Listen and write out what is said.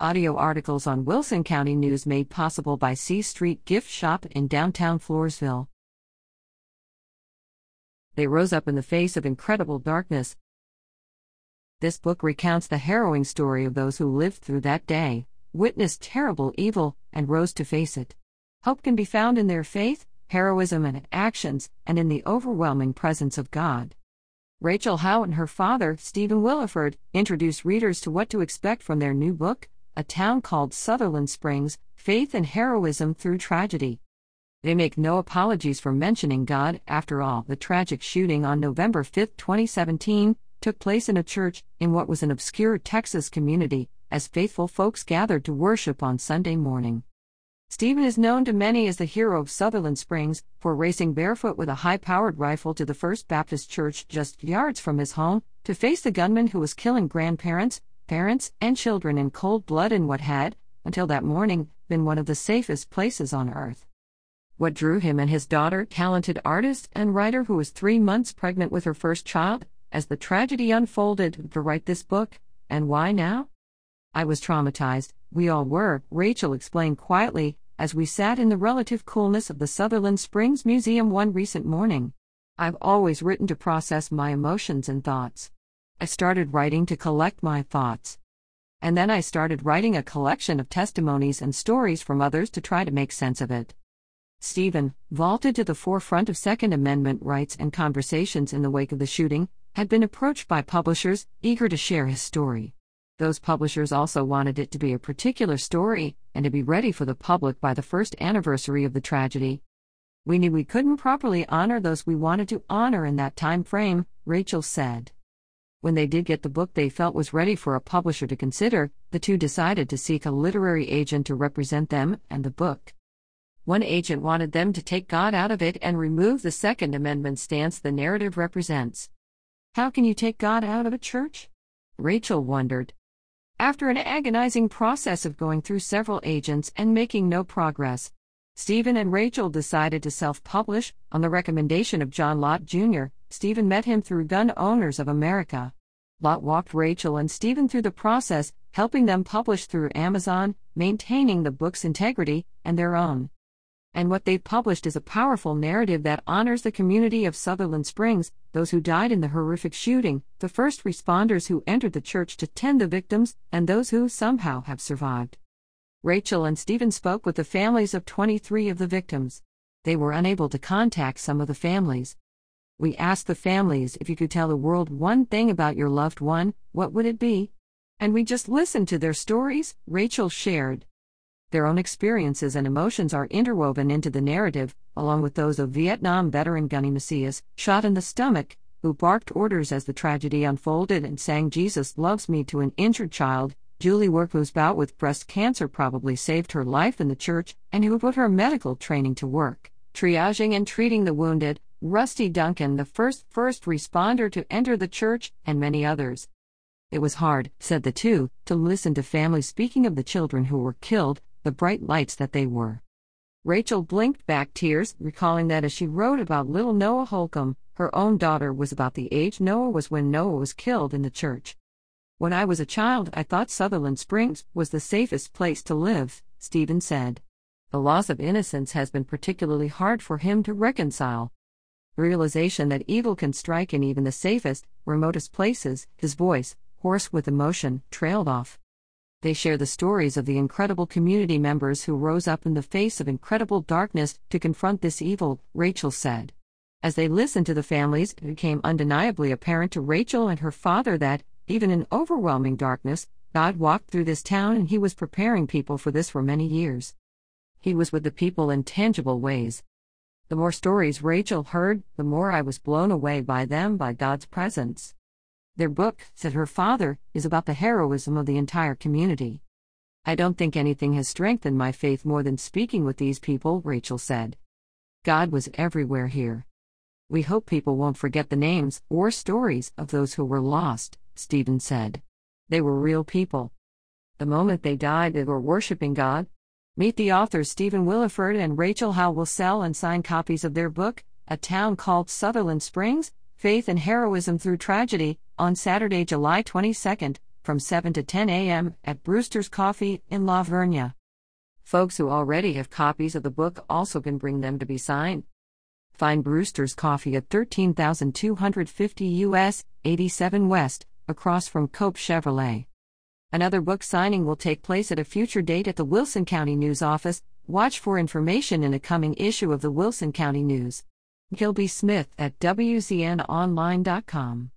Audio articles on Wilson County News made possible by C Street Gift Shop in downtown Floresville. They rose up in the face of incredible darkness. This book recounts the harrowing story of those who lived through that day, witnessed terrible evil, and rose to face it. Hope can be found in their faith, heroism, and actions, and in the overwhelming presence of God. Rachel Howe and her father, Stephen Willeford, introduce readers to what to expect from their new book, a town called Sutherland Springs Faith and Heroism Through Tragedy. They make no apologies for mentioning God. After all, the tragic shooting on November 5, 2017, took place in a church in what was an obscure Texas community, as faithful folks gathered to worship on Sunday morning. Stephen is known to many as the hero of Sutherland Springs for racing barefoot with a high powered rifle to the First Baptist Church just yards from his home to face the gunman who was killing grandparents, parents, and children in cold blood in what had, until that morning, been one of the safest places on earth. What drew him and his daughter, talented artist and writer who was three months pregnant with her first child, as the tragedy unfolded, to write this book, and why now? I was traumatized, we all were, Rachel explained quietly, as we sat in the relative coolness of the Sutherland Springs Museum one recent morning. I've always written to process my emotions and thoughts. I started writing to collect my thoughts. And then I started writing a collection of testimonies and stories from others to try to make sense of it. Stephen, vaulted to the forefront of Second Amendment rights and conversations in the wake of the shooting, had been approached by publishers eager to share his story. Those publishers also wanted it to be a particular story and to be ready for the public by the first anniversary of the tragedy. We knew we couldn't properly honor those we wanted to honor in that time frame, Rachel said. When they did get the book they felt was ready for a publisher to consider, the two decided to seek a literary agent to represent them and the book. One agent wanted them to take God out of it and remove the Second Amendment stance the narrative represents. How can you take God out of a church? Rachel wondered. After an agonizing process of going through several agents and making no progress, Stephen and Rachel decided to self publish on the recommendation of John Lott Jr., Stephen met him through Gun Owners of America. Lott walked Rachel and Stephen through the process, helping them publish through Amazon, maintaining the book's integrity and their own. And what they've published is a powerful narrative that honors the community of Sutherland Springs, those who died in the horrific shooting, the first responders who entered the church to tend the victims, and those who somehow have survived. Rachel and Stephen spoke with the families of 23 of the victims. They were unable to contact some of the families, we asked the families if you could tell the world one thing about your loved one, what would it be? And we just listened to their stories, Rachel shared. Their own experiences and emotions are interwoven into the narrative, along with those of Vietnam veteran Gunny Macias, shot in the stomach, who barked orders as the tragedy unfolded and sang Jesus Loves Me to an injured child, Julie Work, whose bout with breast cancer probably saved her life in the church, and who put her medical training to work, triaging and treating the wounded, Rusty Duncan, the first first responder to enter the church, and many others. It was hard, said the two, to listen to families speaking of the children who were killed, the bright lights that they were. Rachel blinked back tears, recalling that as she wrote about little Noah Holcombe, her own daughter was about the age Noah was when Noah was killed in the church. When I was a child, I thought Sutherland Springs was the safest place to live, Stephen said. The loss of innocence has been particularly hard for him to reconcile, realization that evil can strike in even the safest, remotest places, his voice, hoarse with emotion, trailed off. They share the stories of the incredible community members who rose up in the face of incredible darkness to confront this evil, Rachel said. As they listened to the families, it became undeniably apparent to Rachel and her father that, even in overwhelming darkness, God walked through this town and He was preparing people for this for many years. He was with the people in tangible ways. The more stories Rachel heard, the more I was blown away by them by God's presence. Their book, said her father, is about the heroism of the entire community. I don't think anything has strengthened my faith more than speaking with these people, Rachel said. God was everywhere here. We hope people won't forget the names or stories of those who were lost, Stephen said. They were real people. The moment they died, they were worshiping God, Meet the authors Stephen Willeford and Rachel Howe will sell and sign copies of their book, A Town Called Sutherland Springs Faith and Heroism Through Tragedy, on Saturday, July 22, from 7 to 10 a.m. at Brewster's Coffee in La Vernia. Folks who already have copies of the book also can bring them to be signed. Find Brewster's Coffee at 13250 US, 87 West, across from Cope Chevrolet. Another book signing will take place at a future date at the Wilson County News office. Watch for information in a coming issue of the Wilson County News. Gilby Smith at WZNOnline.com.